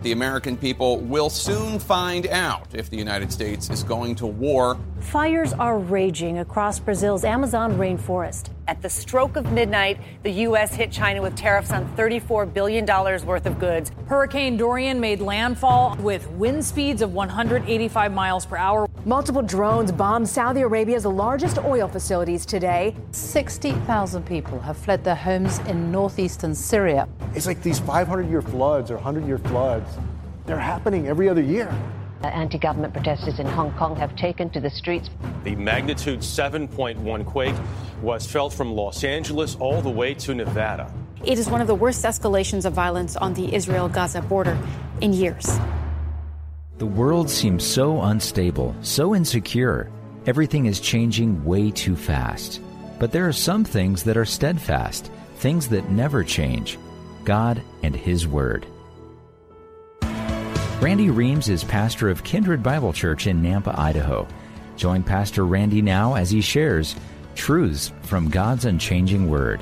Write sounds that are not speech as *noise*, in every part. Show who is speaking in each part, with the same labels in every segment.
Speaker 1: The American people will soon find out if the United States is going to war.
Speaker 2: Fires are raging across Brazil's Amazon rainforest.
Speaker 3: At the stroke of midnight, the U.S. hit China with tariffs on $34 billion worth of goods.
Speaker 4: Hurricane Dorian made landfall with wind speeds of 185 miles per hour.
Speaker 2: Multiple drones bombed Saudi Arabia's largest oil facilities today.
Speaker 5: 60,000 people have fled their homes in northeastern Syria.
Speaker 6: It's like these 500 year floods or 100 year floods, they're happening every other year.
Speaker 7: Anti government protesters in Hong Kong have taken to the streets.
Speaker 8: The magnitude 7.1 quake was felt from Los Angeles all the way to Nevada.
Speaker 9: It is one of the worst escalations of violence on the Israel Gaza border in years.
Speaker 10: The world seems so unstable, so insecure. Everything is changing way too fast. But there are some things that are steadfast, things that never change God and His Word. Randy Reams is pastor of Kindred Bible Church in Nampa, Idaho. Join Pastor Randy now as he shares truths from God's unchanging Word.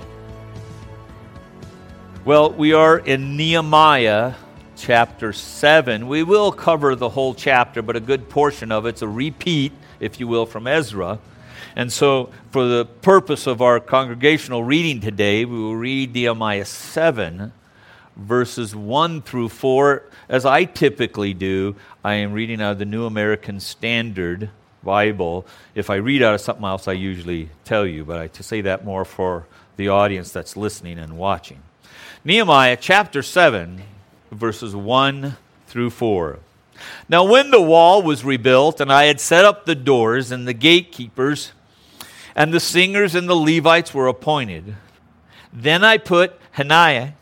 Speaker 11: Well, we are in Nehemiah chapter 7. We will cover the whole chapter, but a good portion of it's a repeat, if you will, from Ezra. And so, for the purpose of our congregational reading today, we will read Nehemiah 7, verses 1 through 4. As I typically do, I am reading out of the New American Standard Bible. If I read out of something else, I usually tell you, but I to say that more for the audience that's listening and watching. Nehemiah chapter 7, verses 1 through 4. Now, when the wall was rebuilt, and I had set up the doors, and the gatekeepers, and the singers and the Levites were appointed, then I put Hananiah,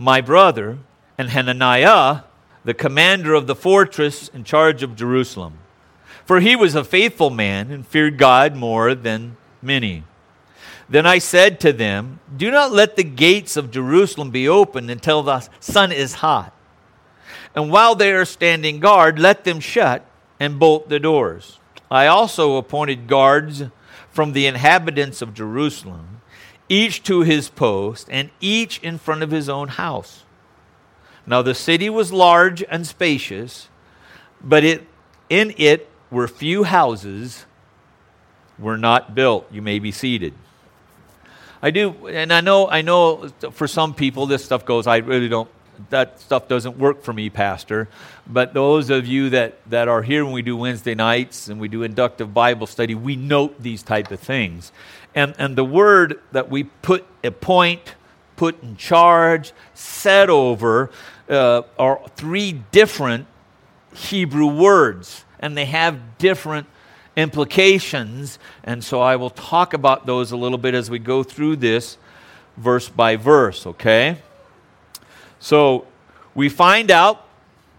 Speaker 11: my brother, and Hananiah, the commander of the fortress, in charge of Jerusalem. For he was a faithful man and feared God more than many. Then I said to them, Do not let the gates of Jerusalem be opened until the sun is hot. And while they are standing guard, let them shut and bolt the doors. I also appointed guards from the inhabitants of Jerusalem, each to his post, and each in front of his own house. Now the city was large and spacious, but it, in it were few houses were not built. You may be seated. I do, and I know, I know for some people this stuff goes, I really don't, that stuff doesn't work for me, Pastor. But those of you that, that are here when we do Wednesday nights and we do inductive Bible study, we note these type of things. And, and the word that we put, appoint, put in charge, set over, uh, are three different Hebrew words. And they have different implications. And so I will talk about those a little bit as we go through this verse by verse, okay? So we find out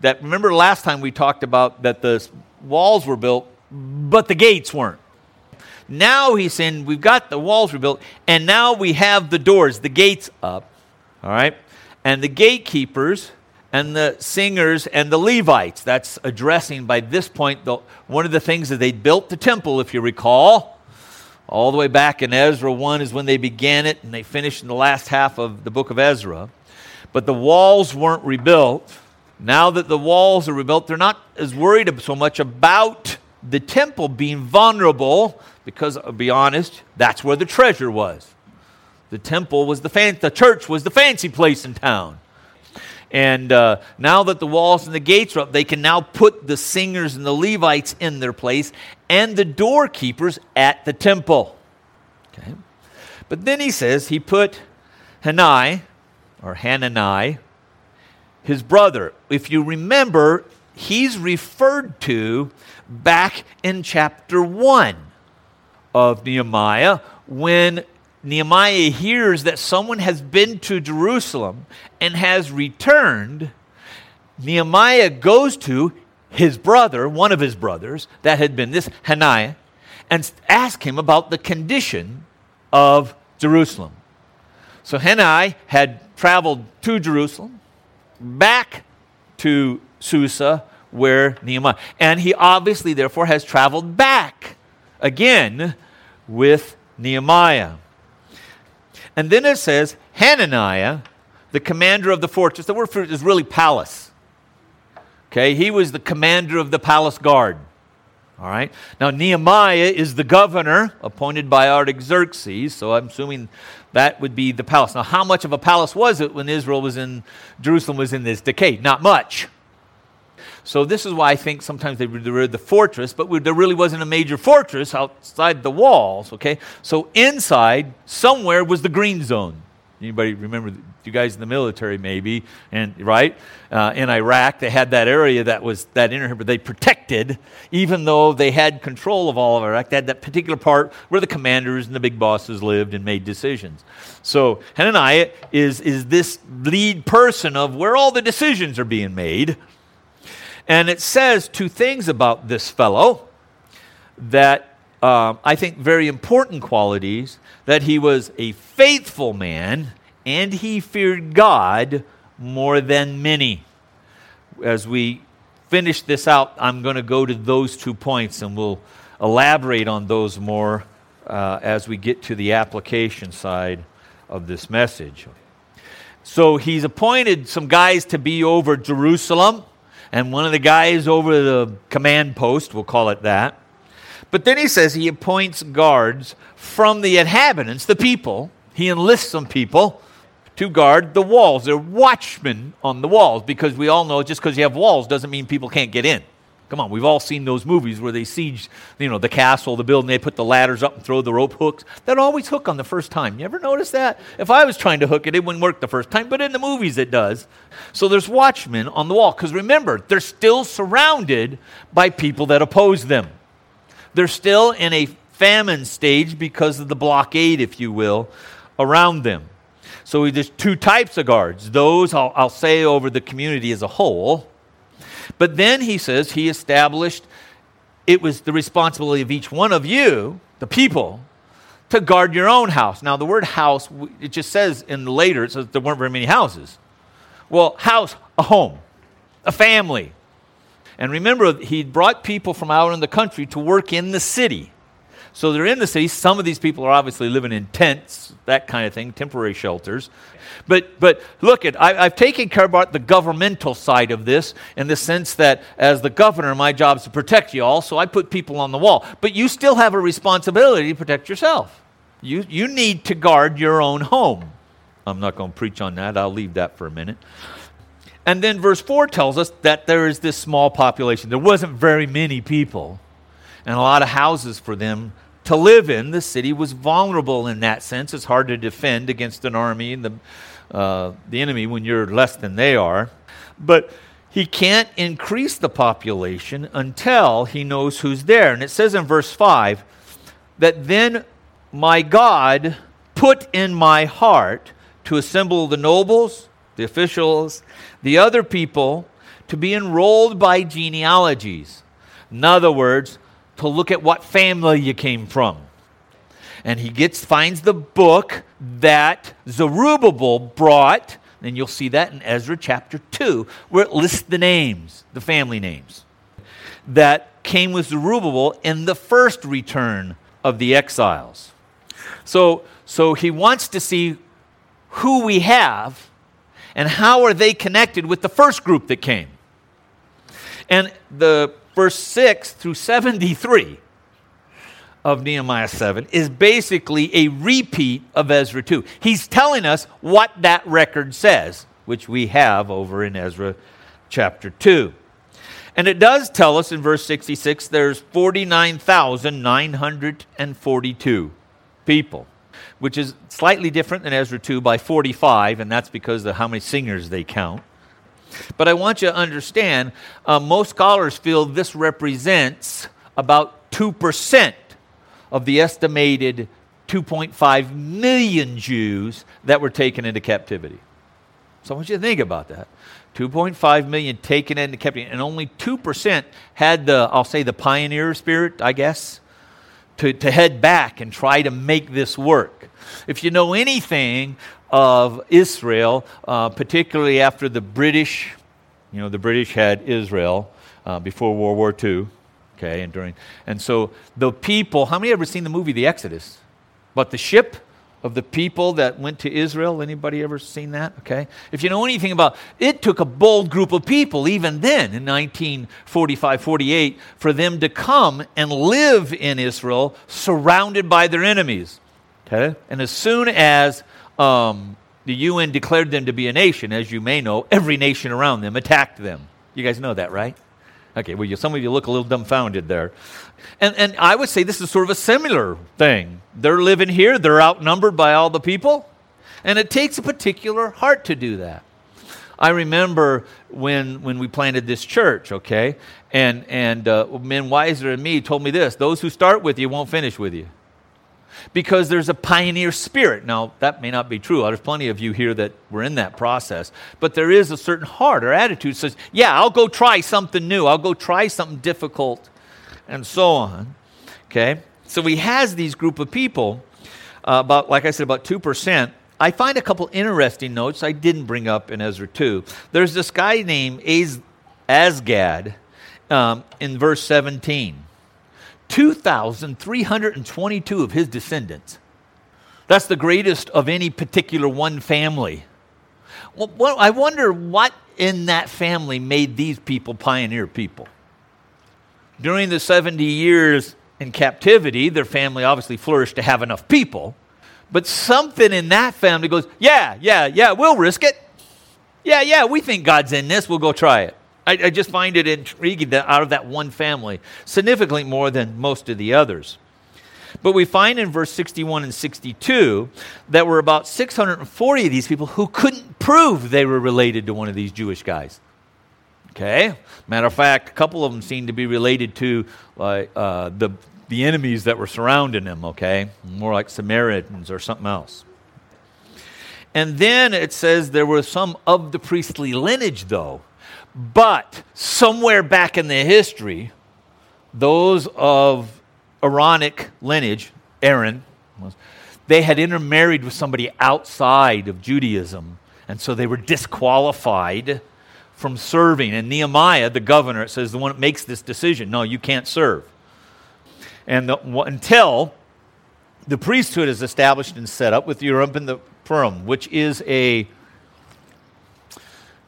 Speaker 11: that, remember last time we talked about that the walls were built, but the gates weren't. Now he's saying we've got the walls rebuilt, and now we have the doors, the gates up, all right? And the gatekeepers and the singers and the Levites. That's addressing by this point the, one of the things that they built the temple, if you recall. All the way back in Ezra 1 is when they began it, and they finished in the last half of the book of Ezra. But the walls weren't rebuilt. Now that the walls are rebuilt, they're not as worried so much about the temple being vulnerable, because, I'll be honest, that's where the treasure was. The temple was the fan- the church was the fancy place in town. And uh, now that the walls and the gates are up, they can now put the singers and the Levites in their place and the doorkeepers at the temple. Okay. But then he says he put Hanai, or Hanani, his brother. If you remember, he's referred to back in chapter 1 of Nehemiah when Nehemiah hears that someone has been to Jerusalem and has returned, Nehemiah goes to his brother, one of his brothers, that had been this Hananiah, and asks him about the condition of Jerusalem. So Hananiah had traveled to Jerusalem, back to Susa, where Nehemiah, and he obviously, therefore, has traveled back again with Nehemiah. And then it says, Hananiah, the commander of the fortress, the word for it is really palace. Okay, he was the commander of the palace guard. All right. Now, Nehemiah is the governor appointed by Artaxerxes, so I'm assuming that would be the palace. Now, how much of a palace was it when Israel was in, Jerusalem was in this decay? Not much. So, this is why I think sometimes they were the fortress, but there really wasn't a major fortress outside the walls, okay? So, inside, somewhere was the green zone. Anybody remember you guys in the military maybe and right? Uh, in iraq they had that area that was that inner but they protected even though they had control of all of iraq they had that particular part where the commanders and the big bosses lived and made decisions. So hananiah is is this lead person of where all the decisions are being made and it says two things about this fellow that um, I think, very important qualities that he was a faithful man and he feared God more than many. As we finish this out, I'm going to go to those two points and we'll elaborate on those more uh, as we get to the application side of this message. So he's appointed some guys to be over Jerusalem, and one of the guys over the command post, we'll call it that. But then he says he appoints guards from the inhabitants, the people. He enlists some people to guard the walls. They're watchmen on the walls because we all know just because you have walls doesn't mean people can't get in. Come on, we've all seen those movies where they siege, you know, the castle, the building, they put the ladders up and throw the rope hooks. That always hook on the first time. You ever notice that? If I was trying to hook it, it wouldn't work the first time, but in the movies it does. So there's watchmen on the wall because remember, they're still surrounded by people that oppose them. They're still in a famine stage because of the blockade, if you will, around them. So there's two types of guards. Those I'll, I'll say over the community as a whole. But then he says he established it was the responsibility of each one of you, the people, to guard your own house. Now, the word house, it just says in later, it says there weren't very many houses. Well, house, a home, a family, and remember, he brought people from out in the country to work in the city. So they're in the city. Some of these people are obviously living in tents, that kind of thing, temporary shelters. But, but look, at, I, have taken care about the governmental side of this in the sense that as the governor, my job is to protect you all, so I put people on the wall. But you still have a responsibility to protect yourself. You, you need to guard your own home. I'm not going to preach on that. I'll leave that for a minute. And then verse 4 tells us that there is this small population. There wasn't very many people and a lot of houses for them to live in. The city was vulnerable in that sense. It's hard to defend against an army and the, uh, the enemy when you're less than they are. But he can't increase the population until he knows who's there. And it says in verse 5 that then my God put in my heart to assemble the nobles the officials, the other people to be enrolled by genealogies. In other words, to look at what family you came from. And he gets finds the book that Zerubbabel brought, and you'll see that in Ezra chapter 2, where it lists the names, the family names, that came with Zerubbabel in the first return of the exiles. So, so he wants to see who we have and how are they connected with the first group that came? And the verse 6 through 73 of Nehemiah 7 is basically a repeat of Ezra 2. He's telling us what that record says, which we have over in Ezra chapter 2. And it does tell us in verse 66 there's 49,942 people which is slightly different than Ezra 2 by 45, and that's because of how many singers they count. But I want you to understand uh, most scholars feel this represents about 2% of the estimated 2.5 million Jews that were taken into captivity. So I want you to think about that. 2.5 million taken into captivity, and only 2% had the, I'll say, the pioneer spirit, I guess, to, to head back and try to make this work. If you know anything of Israel, uh, particularly after the British, you know, the British had Israel uh, before World War II, okay, and during, and so the people, how many ever seen the movie The Exodus? But the ship of the people that went to Israel. Anybody ever seen that? Okay. If you know anything about it took a bold group of people even then in 1945 48 for them to come and live in Israel surrounded by their enemies. Okay? And as soon as um, the UN declared them to be a nation, as you may know, every nation around them attacked them. You guys know that, right? Okay, well, you, some of you look a little dumbfounded there. And, and I would say this is sort of a similar thing. They're living here, they're outnumbered by all the people, and it takes a particular heart to do that. I remember when, when we planted this church, okay, and, and uh, men wiser than me told me this those who start with you won't finish with you because there's a pioneer spirit. Now, that may not be true. There's plenty of you here that were in that process. But there is a certain heart or attitude says, yeah, I'll go try something new. I'll go try something difficult, and so on. Okay? So he has these group of people, uh, about, like I said, about 2%. I find a couple interesting notes I didn't bring up in Ezra 2. There's this guy named Az- Azgad um, in verse 17. 2,322 of his descendants. That's the greatest of any particular one family. Well, I wonder what in that family made these people pioneer people. During the 70 years in captivity, their family obviously flourished to have enough people. But something in that family goes, yeah, yeah, yeah, we'll risk it. Yeah, yeah, we think God's in this. We'll go try it. I, I just find it intriguing that out of that one family, significantly more than most of the others. But we find in verse 61 and 62 that were about 640 of these people who couldn't prove they were related to one of these Jewish guys. Okay? Matter of fact, a couple of them seem to be related to like, uh, the, the enemies that were surrounding them, okay? More like Samaritans or something else. And then it says there were some of the priestly lineage, though, but somewhere back in the history, those of Aaronic lineage, Aaron, they had intermarried with somebody outside of Judaism, and so they were disqualified from serving. And Nehemiah, the governor, it says the one that makes this decision no, you can't serve. And the, until the priesthood is established and set up with Urim and the Thummim, which is a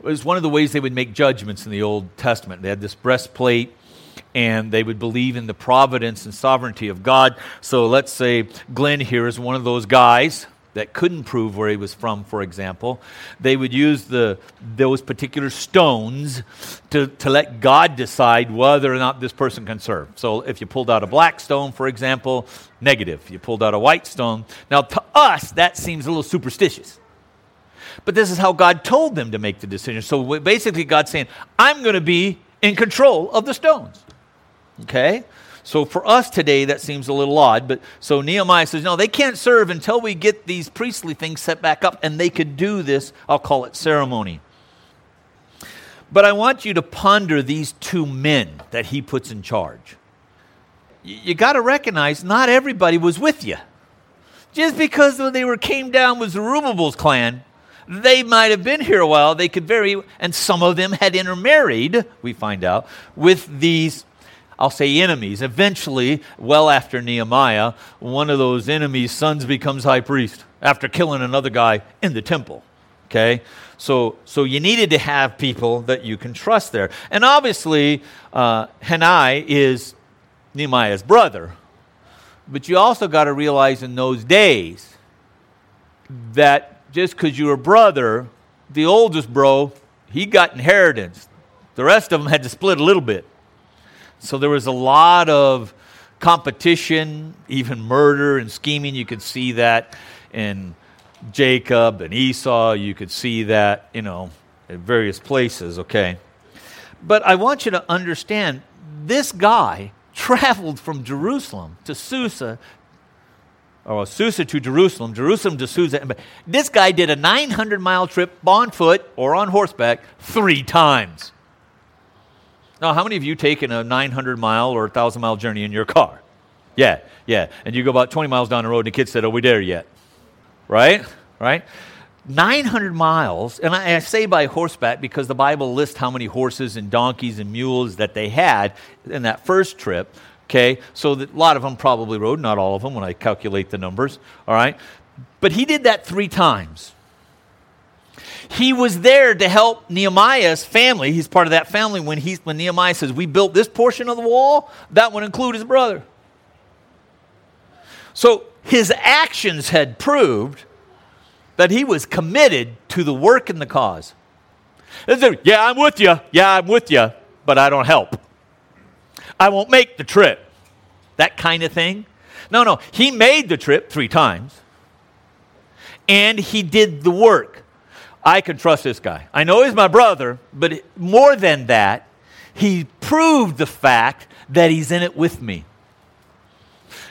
Speaker 11: was one of the ways they would make judgments in the Old Testament. They had this breastplate and they would believe in the providence and sovereignty of God. So let's say Glenn here is one of those guys that couldn't prove where he was from, for example. They would use the, those particular stones to, to let God decide whether or not this person can serve. So if you pulled out a black stone, for example, negative. You pulled out a white stone. Now, to us, that seems a little superstitious. But this is how God told them to make the decision. So basically, God's saying, I'm going to be in control of the stones. Okay? So for us today, that seems a little odd. But so Nehemiah says, no, they can't serve until we get these priestly things set back up, and they could do this, I'll call it ceremony. But I want you to ponder these two men that he puts in charge. You, got to recognize not everybody was with you. Just because they were came down with Zerubbabel's clan they might have been here a while. They could very, and some of them had intermarried, we find out, with these, I'll say enemies. Eventually, well after Nehemiah, one of those enemies' sons becomes high priest after killing another guy in the temple. Okay? So, so you needed to have people that you can trust there. And obviously, uh, Hanai is Nehemiah's brother. But you also got to realize in those days that just because you were brother, the oldest bro, he got inheritance. The rest of them had to split a little bit. So there was a lot of competition, even murder and scheming. You could see that in Jacob and Esau. You could see that, you know, in various places, okay? But I want you to understand this guy *laughs* traveled from Jerusalem to Susa or Susa to Jerusalem, Jerusalem to Susa. This guy did a 900 mile trip on foot or on horseback three times. Now, how many of you taken a 900 mile or 1,000 mile journey in your car? Yeah, yeah. And you go about 20 miles down the road and the kid said, Are we there yet? Right? Right? 900 miles, and I, I say by horseback because the Bible lists how many horses and donkeys and mules that they had in that first trip. Okay, so a lot of them probably rode, not all of them when I calculate the numbers. All right, But he did that three times. He was there to help Nehemiah's family. He's part of that family when, he, when Nehemiah says, We built this portion of the wall, that would include his brother. So his actions had proved that he was committed to the work and the cause. Yeah, I'm with you. Yeah, I'm with you, but I don't help. I won't make the trip. That kind of thing. No, no. He made the trip three times, and he did the work. I can trust this guy. I know he's my brother, but more than that, he proved the fact that he's in it with me.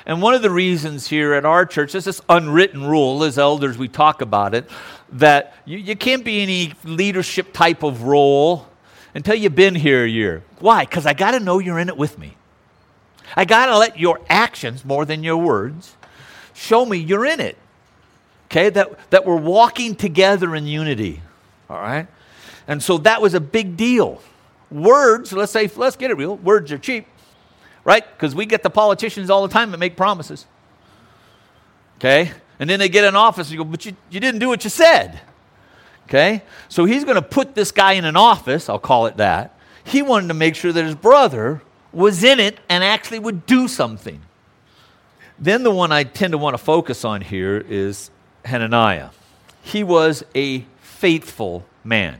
Speaker 11: And one of the reasons here at our church, there's this unwritten rule, as elders, we talk about it, that you, you can't be any leadership type of role until you've been here a year. Why? Because I got to know you're in it with me. I got to let your actions, more than your words, show me you're in it. Okay? That, that we're walking together in unity. All right? And so that was a big deal. Words, let's say, let's get it real, words are cheap right? Because we get the politicians all the time that make promises. Okay? And then they get in office and go, but you, you didn't do what you said. Okay? So he's going to put this guy in an office, I'll call it that. He wanted to make sure that his brother was in it and actually would do something. Then the one I tend to want to focus on here is Hananiah. He was a faithful man.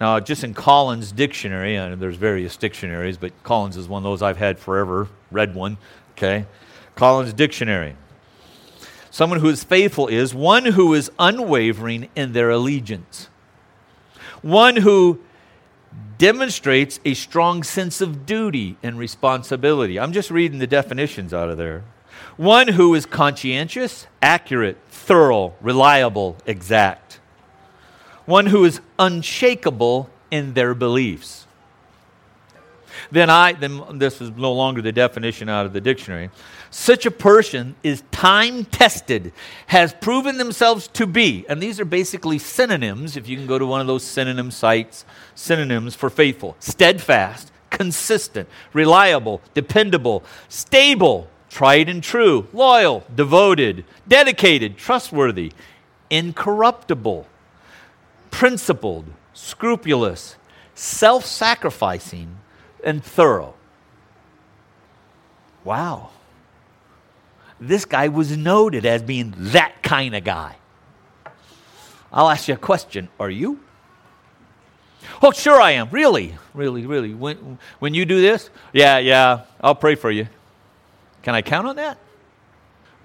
Speaker 11: Now, just in Collins' dictionary, and there's various dictionaries, but Collins is one of those I've had forever, read one, okay? Collins' dictionary. Someone who is faithful is one who is unwavering in their allegiance, one who demonstrates a strong sense of duty and responsibility. I'm just reading the definitions out of there. One who is conscientious, accurate, thorough, reliable, exact one who is unshakable in their beliefs. Then I, then this is no longer the definition out of the dictionary. Such a person is time tested, has proven themselves to be, and these are basically synonyms, if you can go to one of those synonym sites, synonyms for faithful, steadfast, consistent, reliable, dependable, stable, tried and true, loyal, devoted, dedicated, trustworthy, incorruptible principled, scrupulous, self sacrificing, and thorough. Wow. This guy was noted as being that kind of guy. I'll ask you a question Are you? Oh, sure I am. Really? Really, really. When, when you do this? Yeah, yeah, I'll pray for you. Can I count on that?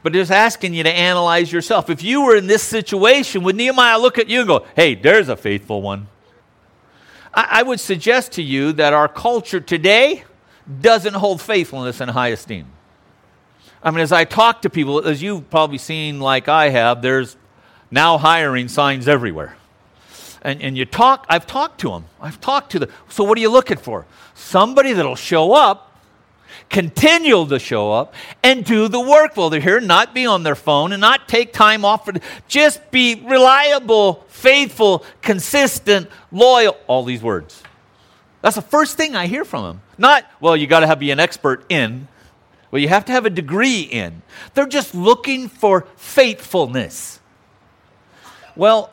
Speaker 11: but just asking you to analyze yourself. If you were in this situation, would Nehemiah look at you and go, hey, there's a faithful one? I, I would suggest to you that our culture today doesn't hold faithfulness in high esteem. I mean, as I talk to people, as you've probably seen like I have, there's now hiring signs everywhere. And, and you talk, I've talked to them. I've talked to them. So, what are you looking for? Somebody that'll show up continue to show up and do the work while they're here, not be on their phone and not take time off. Just be reliable, faithful, consistent, loyal. All these words. That's the first thing I hear from them. Not, well, you got to have be an expert in. Well, you have to have a degree in. They're just looking for faithfulness. Well,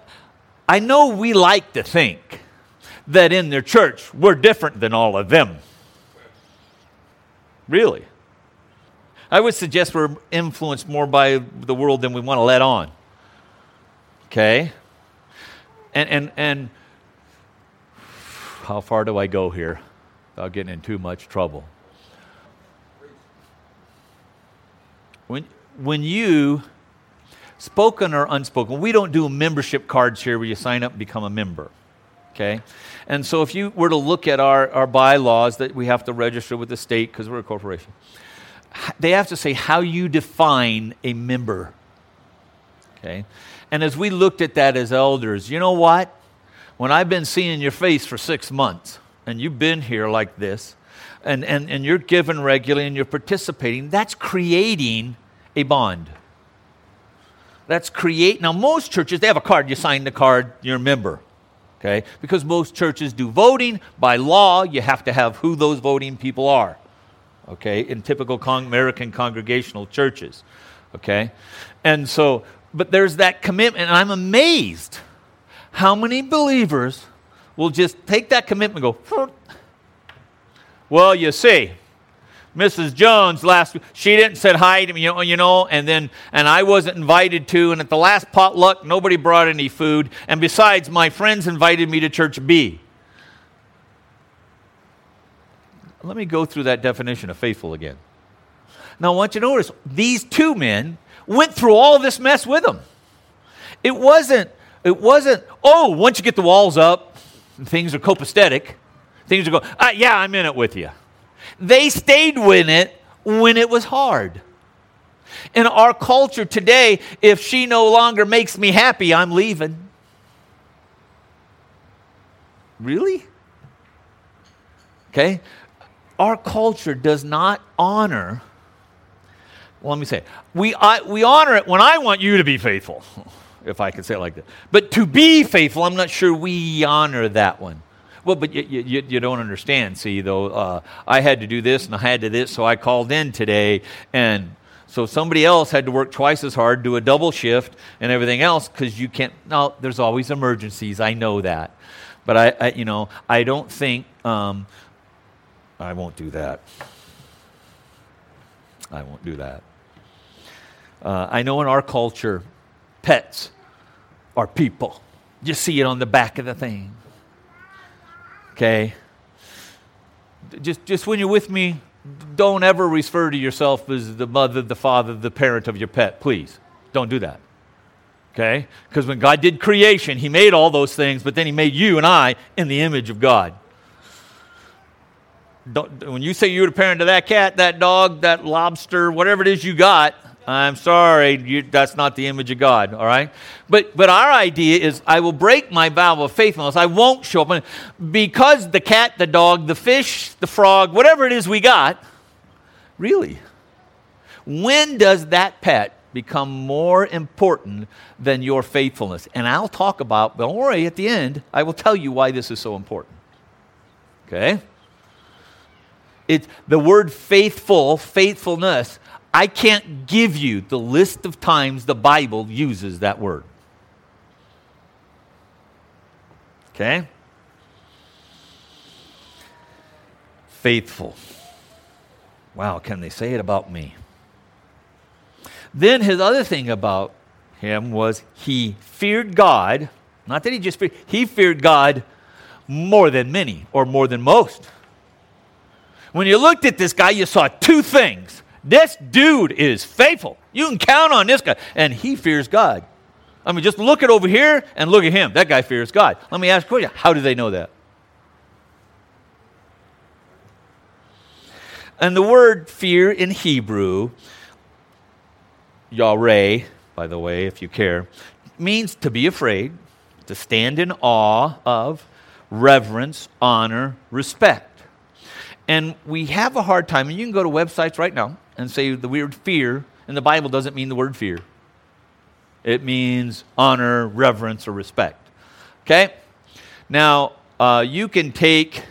Speaker 11: I know we like to think that in their church we're different than all of them. Really. I would suggest we're influenced more by the world than we want to let on. Okay? And, and, and how far do I go here without getting in too much trouble? When, when you, spoken or unspoken, we don't do membership cards here where you sign up and become a member. Okay? And so if you were to look at our, our bylaws that we have to register with the state because we're a corporation, they have to say how you define a member. Okay? And as we looked at that as elders, you know what? When I've been seeing your face for six months and you've been here like this, and, and, and you're given regularly and you're participating, that's creating a bond. That's create. Now, most churches, they have a card. You sign the card, you're a member okay? Because most churches do voting. By law, you have to have who those voting people are, okay? In typical con- American congregational churches, okay? And so but there's that commitment, and I'm amazed how many believers will just take that commitment go, well, you see, Mrs. Jones last week, she didn't say hi to me, you know, you know, and then and I wasn't invited to, and at the last potluck, nobody brought any food, and besides, my friends invited me to church B. Let me go through that definition of faithful again. Now, I want you to notice these two men went through all this mess with them. It wasn't, it wasn't, oh, once you get the walls up, and things are copacetic, things are going, ah, yeah, I'm in it with you. They stayed with it when it was hard. In our culture today, if she no longer makes me happy, I'm leaving. Really? Okay? Our culture does not honor well, let me say, we, I, we honor it when I want you to be faithful, *laughs* if I can say it like that. But to be faithful, I'm not sure we honor that one. Well, but you, you, you don't understand. See, though, uh, I had to do this and I had to do this, so I called in today. And so somebody else had to work twice as hard, do a double shift and everything else because you can't. No, there's always emergencies. I know that. But I, I you know, I don't think, um, I won't do that. I won't do that. Uh, I know in our culture, pets are people. You see it on the back of the thing. Okay? Just, just when you're with me, don't ever refer to yourself as the mother, the father, the parent of your pet. Please, don't do that. Okay? Because when God did creation, He made all those things, but then He made you and I in the image of God. Don't, when you say you're the parent of that cat, that dog, that lobster, whatever it is you got, I'm sorry, you, that's not the image of God, all right? But, but our idea is I will break my vow of faithfulness. I won't show up. Because the cat, the dog, the fish, the frog, whatever it is we got, really, when does that pet become more important than your faithfulness? And I'll talk about, don't worry, at the end, I will tell you why this is so important. Okay? It, the word faithful, faithfulness, I can't give you the list of times the Bible uses that word. Okay? Faithful. Wow, can they say it about me? Then his other thing about him was he feared God. Not that he just feared, he feared God more than many or more than most. When you looked at this guy, you saw two things this dude is faithful. You can count on this guy. And he fears God. I mean, just look at over here and look at him. That guy fears God. Let me ask you how do they know that? And the word fear in Hebrew, Yahweh, by the way, if you care, means to be afraid, to stand in awe of, reverence, honor, respect. And we have a hard time, and you can go to websites right now and say the word fear and the Bible doesn't mean the word fear. It means honor, reverence, or respect. Okay? Now, uh, you can take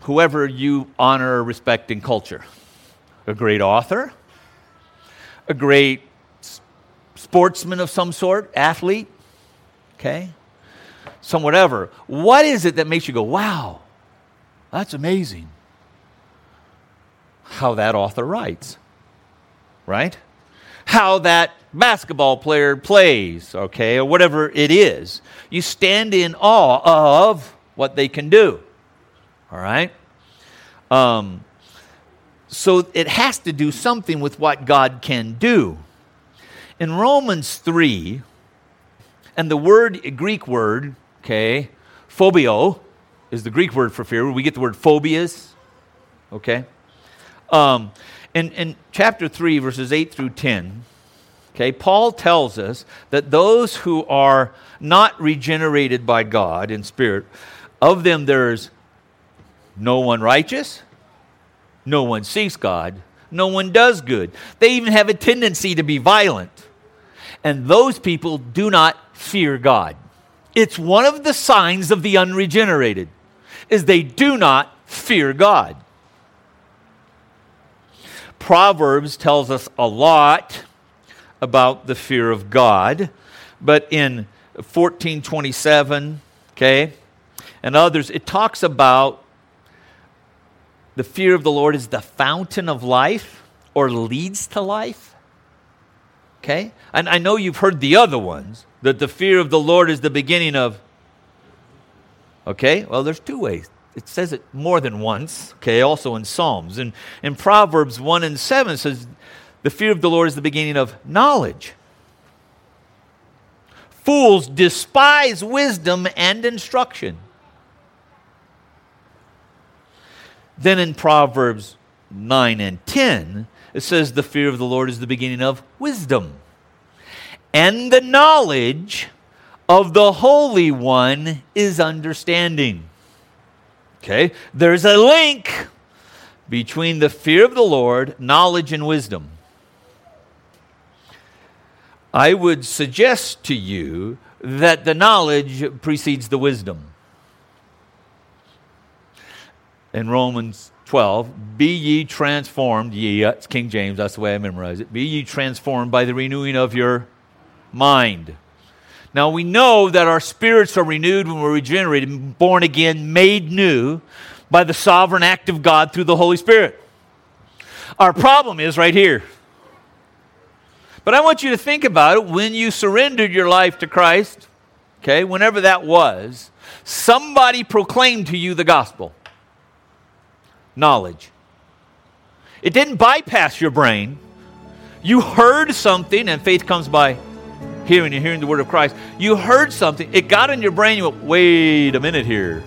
Speaker 11: whoever you honor or respect in culture a great author, a great sportsman of some sort, athlete, okay? Some whatever. What is it that makes you go, wow, that's amazing? How that author writes, right? How that basketball player plays, okay, or whatever it is. You stand in awe of what they can do, all right? Um, so it has to do something with what God can do. In Romans 3, and the word, Greek word, okay, phobeo is the Greek word for fear. We get the word phobias, okay? Um, in, in chapter 3, verses 8 through 10, okay, Paul tells us that those who are not regenerated by God in spirit, of them there's no one righteous, no one seeks God, no one does good. They even have a tendency to be violent. And those people do not fear God. It's one of the signs of the unregenerated is they do not fear God. Proverbs tells us a lot about the fear of God, but in 1427, okay, and others, it talks about the fear of the Lord is the fountain of life or leads to life. Okay? And I know you've heard the other ones, that the fear of the Lord is the beginning of. Okay? Well, there's two ways. It says it more than once, okay, also in Psalms. And in Proverbs 1 and 7 says, the fear of the Lord is the beginning of knowledge. Fools despise wisdom and instruction. Then in Proverbs 9 and 10, it says, The fear of the Lord is the beginning of wisdom. And the knowledge of the Holy One is understanding. Okay? There's a link between the fear of the Lord, knowledge, and wisdom. I would suggest to you that the knowledge precedes the wisdom. In Romans 12, be ye transformed, ye, it's King James, that's the way I memorize it. Be ye transformed by the renewing of your mind. Now we know that our spirits are renewed when we're regenerated, born again, made new by the sovereign act of God through the Holy Spirit. Our problem is right here. But I want you to think about it when you surrendered your life to Christ, okay, whenever that was, somebody proclaimed to you the gospel. Knowledge. It didn't bypass your brain. You heard something, and faith comes by hearing and hearing the word of Christ. You heard something, it got in your brain, you went, wait a minute here.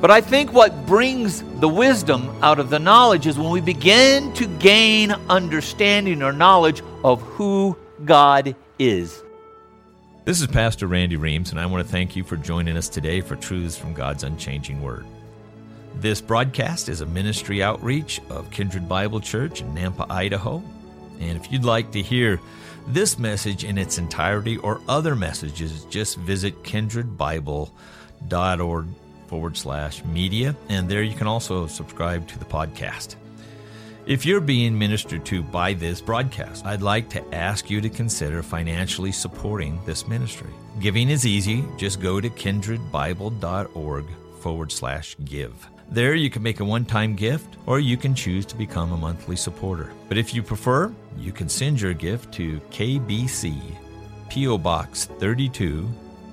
Speaker 11: But I think what brings the wisdom out of the knowledge is when we begin to gain understanding or knowledge of who God is.
Speaker 10: This is Pastor Randy Reams, and I want to thank you for joining us today for Truths from God's Unchanging Word. This broadcast is a ministry outreach of Kindred Bible Church in Nampa, Idaho. And if you'd like to hear this message in its entirety or other messages, just visit kindredbible.org forward slash media, and there you can also subscribe to the podcast. If you're being ministered to by this broadcast, I'd like to ask you to consider financially supporting this ministry. Giving is easy. Just go to kindredbible.org forward slash give. There you can make a one time gift or you can choose to become a monthly supporter. But if you prefer, you can send your gift to KBC, P.O. Box 32,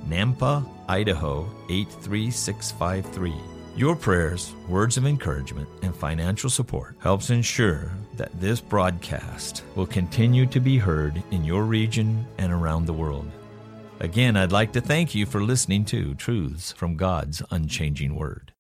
Speaker 10: Nampa, Idaho 83653. Your prayers, words of encouragement, and financial support helps ensure that this broadcast will continue to be heard in your region and around the world. Again, I'd like to thank you for listening to Truths from God's Unchanging Word.